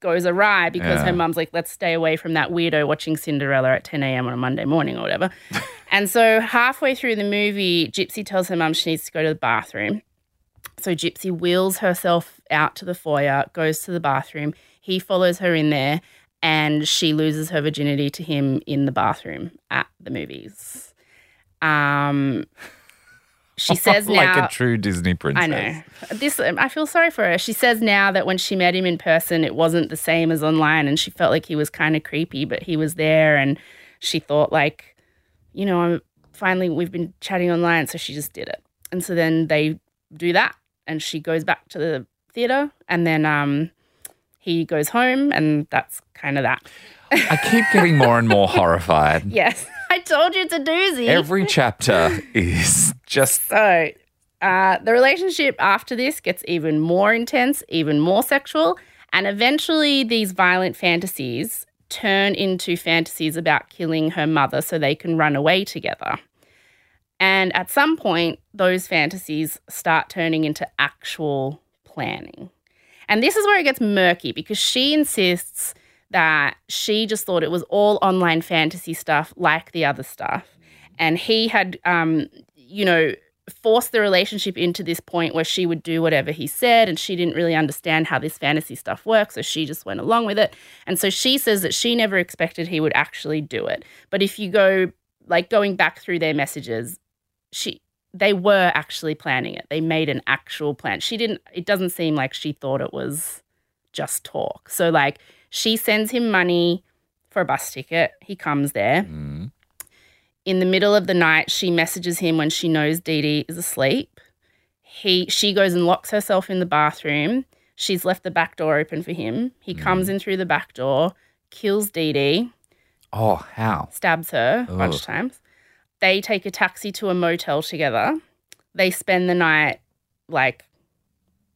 goes awry because Yeah. her mum's like, let's stay away from that weirdo watching Cinderella at 10 a.m. on a Monday morning or whatever. and so halfway through the movie, Gypsy tells her mum she needs to go to the bathroom. So Gypsy wheels herself out to the foyer, goes to the bathroom. He follows her in there, and she loses her virginity to him in the bathroom at the movies. Um, she says now, like a true Disney princess. I know. This I feel sorry for her. She says now that when she met him in person, it wasn't the same as online, and she felt like he was kind of creepy, but he was there, and she thought like, you know, I'm, finally, we've been chatting online, so she just did it. And so then they do that, and she goes back to the theater, and then um, he goes home, and that's kind of that. I keep getting more and more horrified. Yes, I told you it's a doozy. Every chapter is just So, uh, the relationship after this gets even more intense, even more sexual, and eventually these violent fantasies turn into fantasies about killing her mother so they can run away together. And at some point, those fantasies start turning into actual planning. And this is where it gets murky because she insists that she just thought it was all online fantasy stuff like the other stuff. And he had, um, you know, forced the relationship into this point where she would do whatever he said and she didn't really understand how this fantasy stuff works. So she just went along with it. And so she says that she never expected he would actually do it. But if you go, like, going back through their messages, she they were actually planning it. They made an actual plan. She didn't it doesn't seem like she thought it was just talk. So like she sends him money for a bus ticket. He comes there. mm, In the middle of the night, she messages him when she knows Dee Dee is asleep. He she goes and locks herself in the bathroom. She's left the back door open for him. He comes in through the back door, kills Dee Dee, oh how stabs her a bunch of times. They take a taxi to a motel together. They spend the night like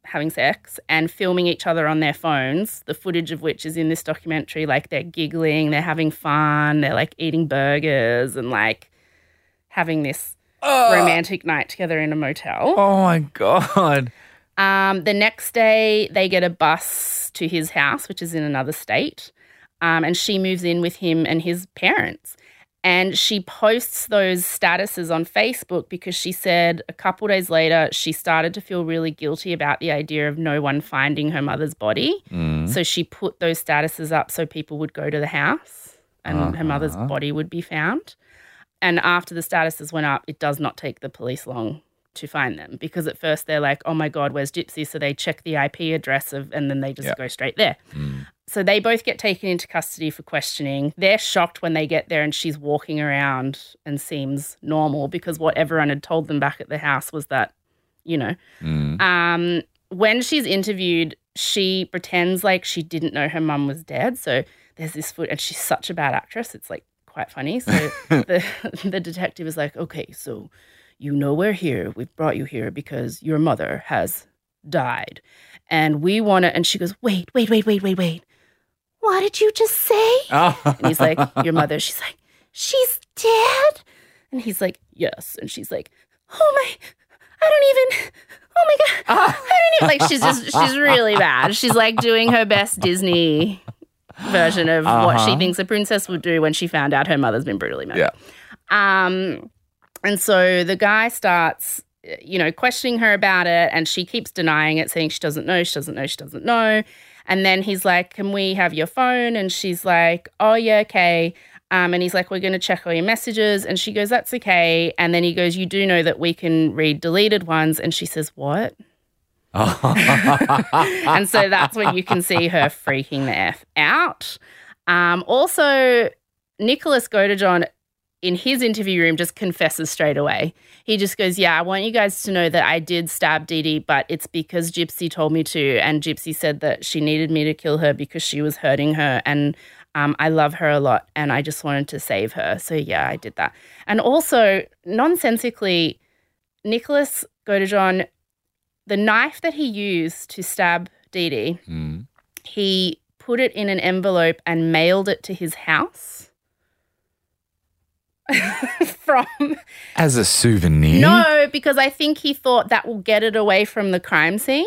having sex and filming each other on their phones, the footage of which is in this documentary. Like they're giggling, they're having fun, they're like eating burgers and like having this romantic night together in a motel. oh my god Um, the next day, they get a bus to his house, which is in another state. Um, and she moves in with him and his parents. And she posts those statuses on Facebook because she said a couple days later, she started to feel really guilty about the idea of no one finding her mother's body. Mm. So she put those statuses up so people would go to the house and her mother's Uh-huh. body would be found. And after the statuses went up, it does not take the police long to find them because at first they're like, oh my God, where's Gypsy? So they check the IP address of, and then they just Yeah. go straight there. Mm. So they both get taken into custody for questioning. They're shocked when they get there and she's walking around and seems normal because what everyone had told them back at the house was that, you know, Mm. um, when she's interviewed, she pretends like she didn't know her mum was dead. So there's this foot, and she's such a bad actress. It's like quite funny. So the the detective is like, okay, so you know we're here. We've brought you here because your mother has died, and we want to. And she goes, wait, wait, wait, wait, wait, wait. What did you just say? And he's like, Your mother. She's like, She's dead? And he's like, Yes. And she's like, Oh my, I don't even, oh my God. I don't even, like, she's just, she's really bad. She's like doing her best Disney version of what she Uh-huh. thinks a princess would do when she found out her mother's been brutally murdered. Yeah. Um, and so the guy starts, you know, questioning her about it, and she keeps denying it, saying she doesn't know, she doesn't know, she doesn't know. And then he's like, "Can we have your phone?" And she's like, "Oh yeah, okay." Um, and he's like, "We're going to check all your messages." And she goes, "That's okay." And then he goes, "You do know that we can read deleted ones?" And she says, "What?" and so that's when you can see her freaking the F out. Um, also, Nicholas Godejohn in his interview room just confesses straight away. He just goes, Yeah, I want you guys to know that I did stab Dee Dee, but it's because Gypsy told me to. And Gypsy said that she needed me to kill her because she was hurting her. And um, I love her a lot and I just wanted to save her. So, yeah, I did that. And also, nonsensically, Nicholas Godejohn, the knife that he used to stab Dee Dee, Mm. he put it in an envelope and mailed it to his house. From As a souvenir? no, because I think he thought that will get it away from the crime scene.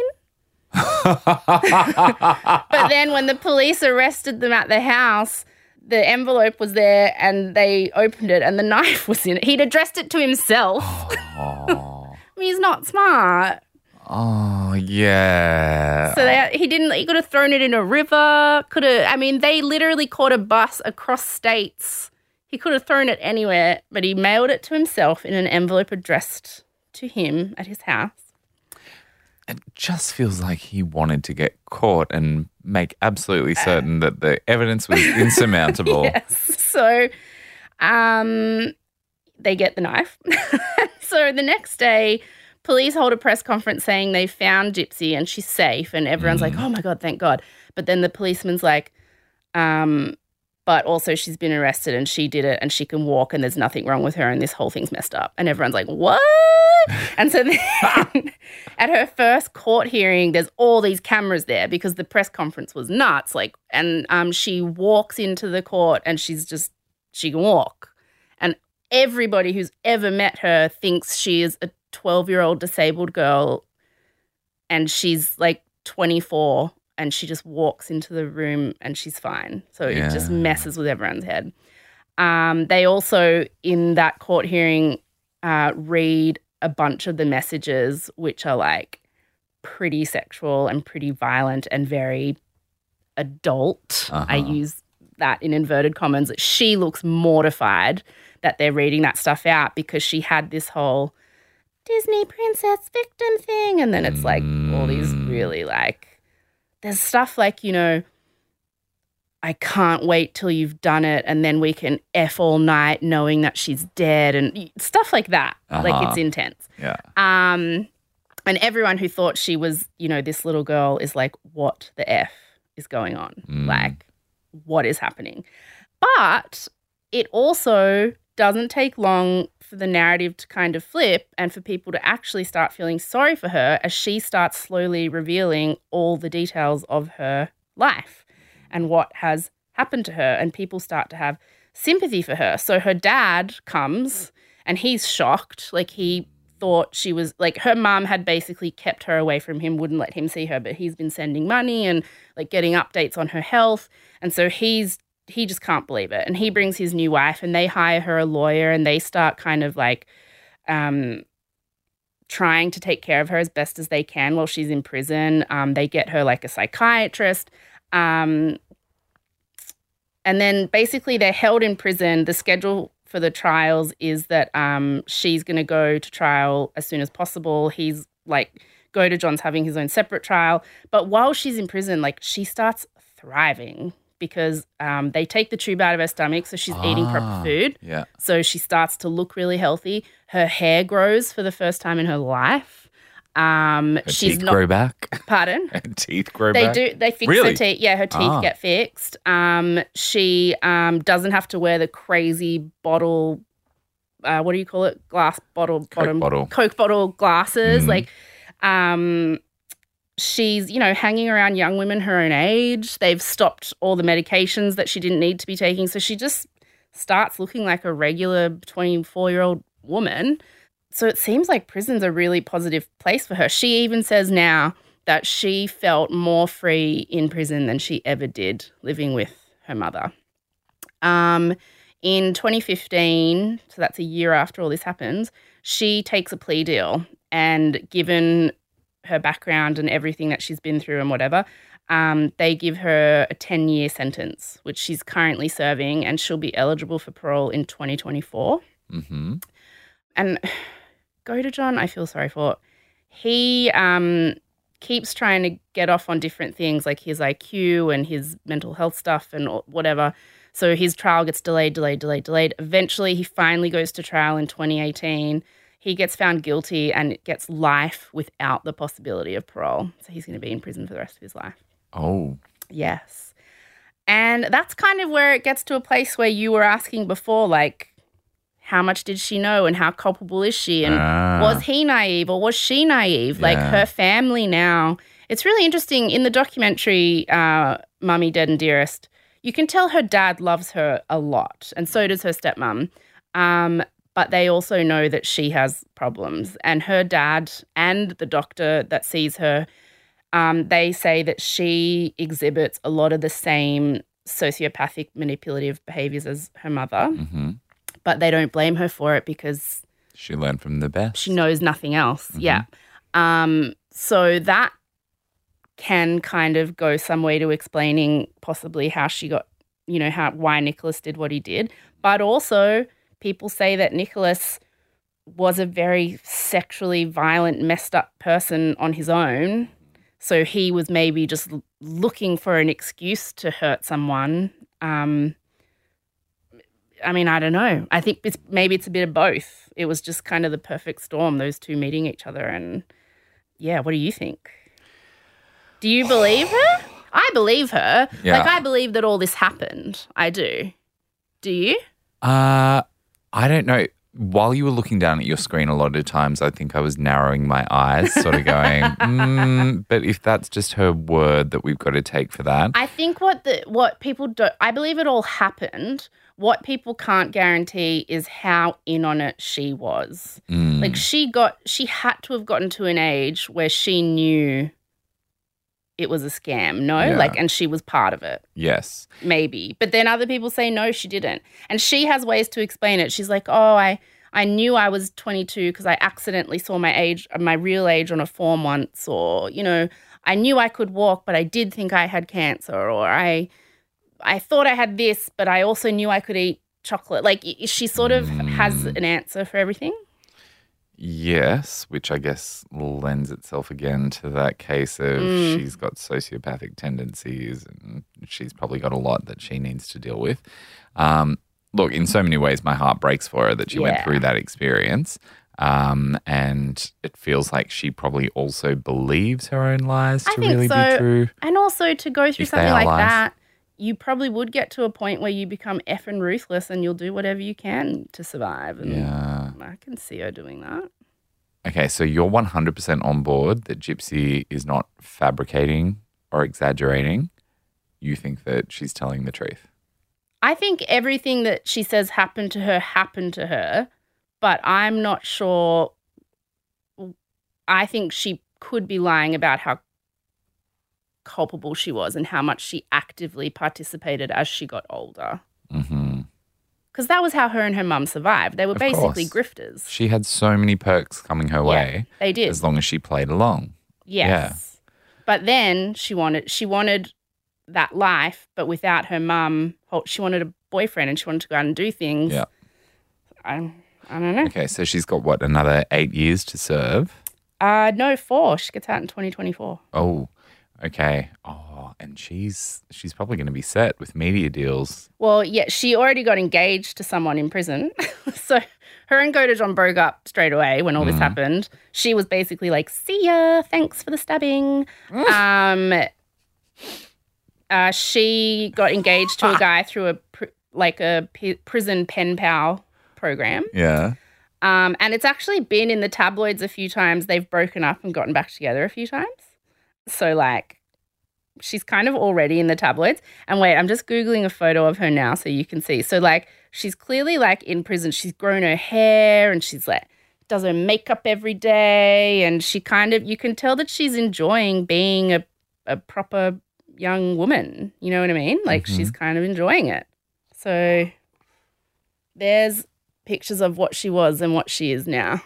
But then when the police arrested them at the house, the envelope was there and they opened it and the knife was in it. He'd addressed it to himself. I mean, he's not smart. oh, yeah. So they, he didn't. He could have thrown it in a river. Could have. I mean, they literally caught a bus across states. He could have thrown it anywhere, but he mailed it to himself in an envelope addressed to him at his house. it just feels like he wanted to get caught and make absolutely certain that the evidence was insurmountable. Yes. So, um, they get the knife. so the next day, police hold a press conference saying they found Gypsy and she's safe, and everyone's like, "Oh my god, thank God!" But then the policeman's like, um, "But also she's been arrested and she did it and she can walk and there's nothing wrong with her and this whole thing's messed up." And everyone's like, "What?" and so then at her first court hearing, there's all these cameras there because the press conference was nuts. Like, and um, she walks into the court and she's just she can walk, and everybody who's ever met her thinks she is a 12 year old disabled girl, and she's like 24, and she just walks into the room and she's fine. So it just messes with everyone's head. Um, they also in that court hearing uh, read a bunch of the messages, which are like pretty sexual and pretty violent and very adult. I Uh-huh. use that in inverted commas. She looks mortified that they're reading that stuff out because she had this whole Disney princess victim thing. And then it's like all these Mm. really like, there's stuff like, you know, I can't wait till you've done it and then we can F all night knowing that she's dead and stuff like that. Like Uh-huh. it's intense. Yeah. Um, and everyone who thought she was, you know, this little girl is like, what the F is going on? Mm. Like, what is happening? But it also doesn't take long for the narrative to kind of flip and for people to actually start feeling sorry for her as she starts slowly revealing all the details of her life and what has happened to her. And people start to have sympathy for her. So her dad comes and he's shocked. Like he thought she was like her mom had basically kept her away from him, wouldn't let him see her, but he's been sending money and like getting updates on her health. And so he's he just can't believe it. And he brings his new wife and they hire her a lawyer and they start kind of like um trying to take care of her as best as they can while she's in prison. Um, they get her like a psychiatrist. Um, and then basically they're held in prison. The schedule for the trials is that um, she's going to go to trial as soon as possible. He's like, Godejohn's having his own separate trial. But while she's in prison, like she starts thriving because um, they take the tube out of her stomach. So she's eating Ah. proper food. Yeah. So she starts to look really healthy. Her hair grows for the first time in her life. Um, Her she's teeth not. grow back. Pardon. Her teeth grow They back. They do. They fix Really? her teeth. Yeah, her teeth Ah. get fixed. Um, she um doesn't have to wear the crazy bottle. Uh, what do you call it? Glass bottle, bottom, bottle. Coke bottle glasses. Mhm. Like, um, she's you know hanging around young women her own age. They've stopped all the medications that she didn't need to be taking, so she just starts looking like a regular twenty-four year old woman. So it seems like prison's a really positive place for her. She even says now that she felt more free in prison than she ever did living with her mother. Um, in 2015, so that's a year after all this happens, she takes a plea deal. And given her background and everything that she's been through and whatever, um, they give her a 10 year sentence, which she's currently serving, and she'll be eligible for parole in 2024 Mm-hmm. and Godejohn, I feel sorry for. He um, keeps trying to get off on different things like his IQ and his mental health stuff and whatever. So his trial gets delayed, delayed, delayed, delayed. Eventually, he finally goes to trial in 2018. He gets found guilty and gets life without the possibility of parole. So he's going to be in prison for the rest of his life. Oh. Yes. And that's kind of where it gets to a place where you were asking before, like, how much did she know and how culpable is she? And Ah. was he naive or was she naive? Like her family now. It's really interesting in the documentary, uh, Mummy Dead and Dearest. You can tell her dad loves her a lot, and so does her stepmom. Um, but they also know that she has problems, and her dad and the doctor that sees her um, they say that she exhibits a lot of the same sociopathic manipulative behaviors as her mother, Mm-hmm. but they don't blame her for it because She learned from the best. she knows nothing else. Yeah. Um, so that can kind of go some way to explaining possibly how she got, you know, how why Nicholas did what he did. But also, people say that Nicholas was a very sexually violent, messed up person on his own. So he was maybe just looking for an excuse to hurt someone. Um, I mean, I don't know. I think it's maybe it's a bit of both. It was just kind of the perfect storm, those two meeting each other. And yeah, what do you think? Do you believe her? I believe her. Yeah. Like, I believe that all this happened. I do. Do you? Uh, I don't know. While you were looking down at your screen, a lot of times I think I was narrowing my eyes, sort of going, mm, but if that's just her word that we've got to take for that. I think what the what people don't I believe it all happened. What people can't guarantee is how in on it she was. Mm, Like she got she had to have gotten to an age where she knew it was a scam, no? Yeah. Like and she was part of it. yes. Maybe. But then other people say no, she didn't. And she has ways to explain it. She's like, "Oh, I I knew I was 22 because I accidentally saw my age my real age on a form once or, you know, I knew I could walk, but I did think I had cancer or I I thought I had this, but I also knew I could eat chocolate. Like she sort of has Mm. an answer for everything. Yes, which I guess lends itself again to that case of Mm. she's got sociopathic tendencies and she's probably got a lot that she needs to deal with. Um, look, in so many ways, my heart breaks for her that she went through that experience. Um, and it feels like she probably also believes her own lies to I think really so. be true. And also to go through something like lies. that, you probably would get to a point where you become effing ruthless and you'll do whatever you can to survive. And Yeah. I can see her doing that. Okay, so you're 100% on board that Gypsy is not fabricating or exaggerating. You think that she's telling the truth. I think everything that she says happened to her happened to her, but I'm not sure. I think she could be lying about how culpable she was and how much she actively participated as she got older. Because that was how her and her mum survived. They were Of basically course. grifters. She had so many perks coming her Yeah, way They did. as long as she played along. Yes. But then she wanted she wanted that life, but without her mum. She wanted a boyfriend and she wanted to go out and do things. Yeah. I I don't know. Okay, so she's got what, another eight years to serve? Uh no, four. She gets out in 2024. Oh, okay. Oh, and she's she's probably going to be set with media deals. Well, yeah, she already got engaged to someone in prison. so her and Godejohn broke up straight away when all this happened. She was basically like, "See ya, thanks for the stabbing." um, uh, she got engaged to a guy through a pr- like a p- prison pen pal program, Yeah. um, and it's actually been in the tabloids a few times. They've broken up and gotten back together a few times. So like, she's kind of already in the tabloids. And wait, I'm just googling a photo of her now so you can see. So like, she's clearly like in prison. She's grown her hair and she's like does her makeup every day, and she kind of you can tell that she's enjoying being a a proper young woman. You know what I mean? Like mm-hmm. she's kind of enjoying it. So there's pictures of what she was and what she is now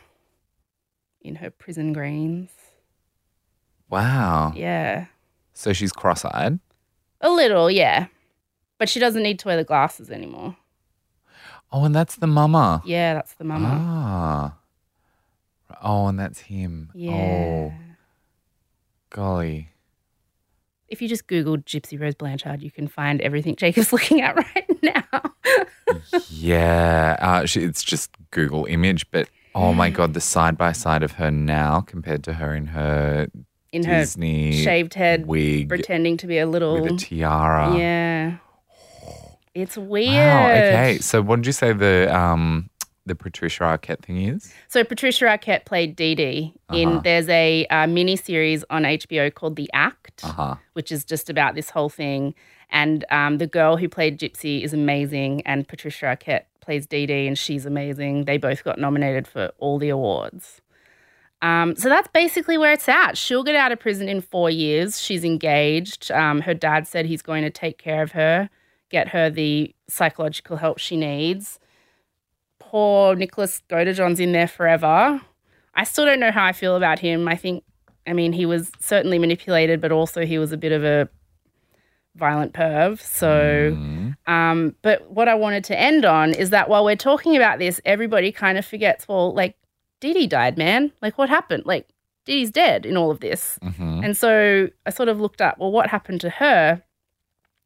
in her prison greens. Wow. Yeah. So she's cross eyed. A little, yeah. But she doesn't need to wear the glasses anymore. Oh, and that's the mama. Yeah, that's the mama. Ah. Oh, and that's him. Yeah. Oh, golly. If you just Google Gypsy Rose Blanchard, you can find everything Jacob's looking at right now. Yeah. Uh, she, it's just Google image, but oh my God, the side by side of her now compared to her in her In her shaved head, wig pretending to be a little. with a tiara. Yeah. It's weird. Wow. Okay. So, what did you say the um the Patricia Arquette thing is? So Patricia Arquette played Dee Dee in Uh-huh. there's a uh, mini series on HBO called The Act, Uh huh. which is just about this whole thing. And um, the girl who played Gypsy is amazing, and Patricia Arquette plays Dee Dee, and she's amazing. They both got nominated for all the awards. Um, so that's basically where it's at. She'll get out of prison in four years. She's engaged. Um, her dad said he's going to take care of her, get her the psychological help she needs. Poor Nicholas Godejohn's in there forever. I still don't know how I feel about him. I think, I mean, he was certainly manipulated, but also he was a bit of a violent perv. So, Mm. um, but what I wanted to end on is that while we're talking about this, everybody kind of forgets, well, like, Dee Dee died, man. Like, what happened? Like, Dee Dee's dead in all of this. hmm And so I sort of looked up, well, what happened to her?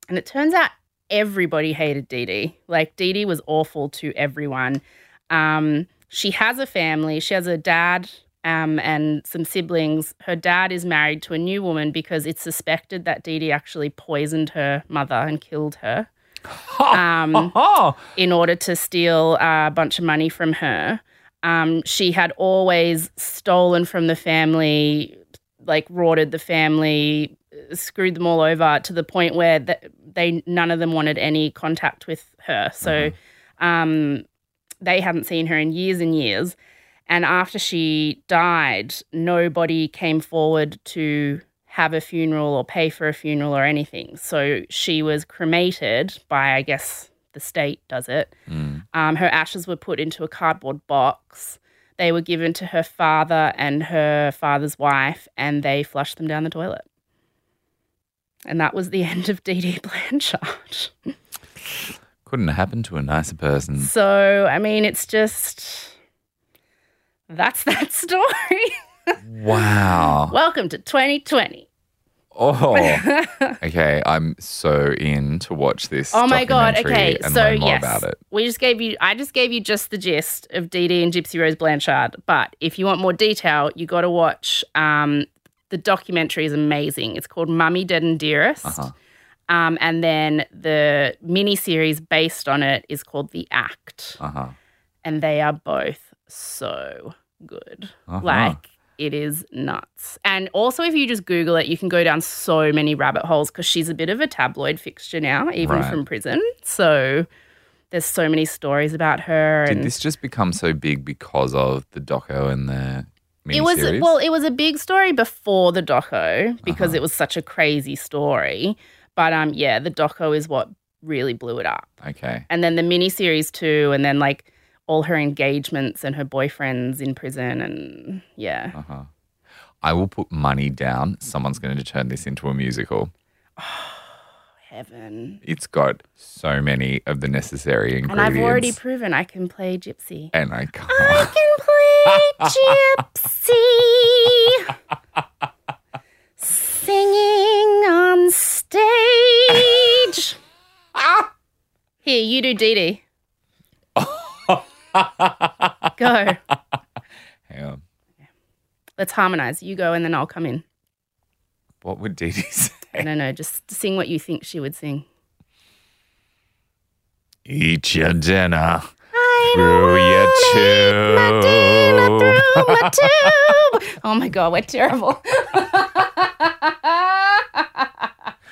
And it turns out everybody hated Dee Dee. Like Dee Dee was awful to everyone. Um, she has a family. She has a dad um, and some siblings. Her dad is married to a new woman because it's suspected that Dee Dee actually poisoned her mother and killed her um, in order to steal uh, a bunch of money from her. Um, she had always stolen from the family, like rorted the family, screwed them all over to the point where th- they none of them wanted any contact with her. So um, they hadn't seen her in years and years. And after she died, nobody came forward to have a funeral or pay for a funeral or anything. So she was cremated by, I guess, the state does it. Um, her ashes were put into a cardboard box. They were given to her father and her father's wife, and they flushed them down the toilet. And that was the end of Dee Dee Blanchard. couldn't have happened to a nicer person. So, I mean, it's just that's that story. Wow. Welcome to 2020. Oh, okay. I'm so in to watch this. Oh my god. Okay, and so learn more yes, about it. we just gave you. I just gave you just the gist of Dee Dee and Gypsy Rose Blanchard. But if you want more detail, you got to watch. Um, the documentary is amazing. It's called Mummy Dead and Dearest. Uh-huh. Um, and then the mini series based on it is called The Act. Uh huh. and they are both so good. Uh-huh. Like it is nuts. And also, if you just Google it, you can go down so many rabbit holes because she's a bit of a tabloid fixture now, even Right. from prison. So there's so many stories about her. Did this just become so big because of the doco and the miniseries? it was well, it was a big story before the doco because Uh-huh. it was such a crazy story. But um, yeah, the doco is what really blew it up. okay. and then the miniseries too, and then like all her engagements and her boyfriends in prison, and yeah, Uh huh. I will put money down. Someone's going to turn this into a musical. heaven. It's got so many of the necessary ingredients. And. I've already proven I can play gypsy. and I can't. I can play gypsy, singing on stage. Here, you do Dee Dee. Go. Hang on. Let's harmonize. You go, and then I'll come in. What would Dee Dee say? I don't know. Just sing what you think she would sing. Eat your dinner through your tube. through my tube. Oh my god, we're terrible.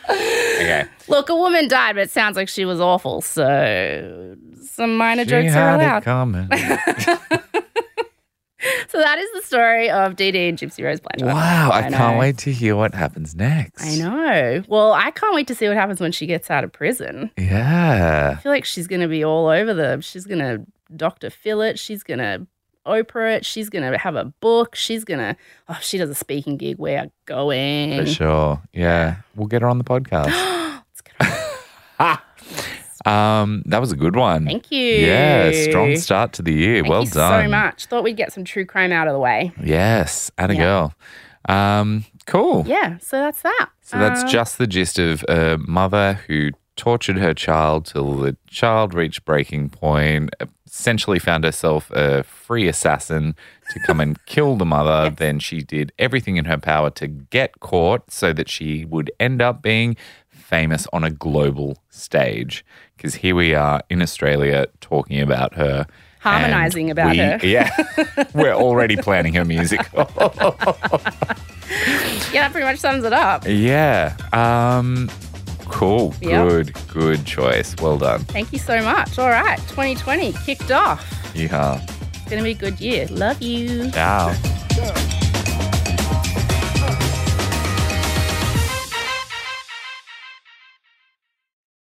Okay. Look, a woman died, but it sounds like she was awful. So some minor She jokes are allowed. So that is the story of Dee Dee and Gypsy Rose Blanchard. wow, I, know. can't wait to hear what happens next. I know. Well, I can't wait to see what happens when she gets out of prison. Yeah. I feel like she's going to be all over the. She's going to Dr. Phil it. She's going to Oprah it. She's going to have a book. She's going to. Oh, she does a speaking gig. We are going. For sure. Yeah. We'll get her on the podcast. Let's get her. um, that was a good one. Thank you. Yeah, strong start to the year. Thank well you done. so much. Thought we'd get some true crime out of the way. Yes, and a Yeah. girl. Um, cool. Yeah. So that's that. So that's Uh, just the gist of a mother who tortured her child till the child reached breaking point, essentially found herself a free assassin to come and kill the mother. Then she did everything in her power to get caught so that she would end up being famous on a global stage. Because here we are in Australia talking about her. Harmonising about we- her. Yeah. We're already planning her music. Yeah, that pretty much sums it up. Yeah. Um cool. Yep. Good. Good choice. Well done. Thank you so much. All right. 2020 kicked off. Yeah. It's going to be a good year. Love you. Ciao.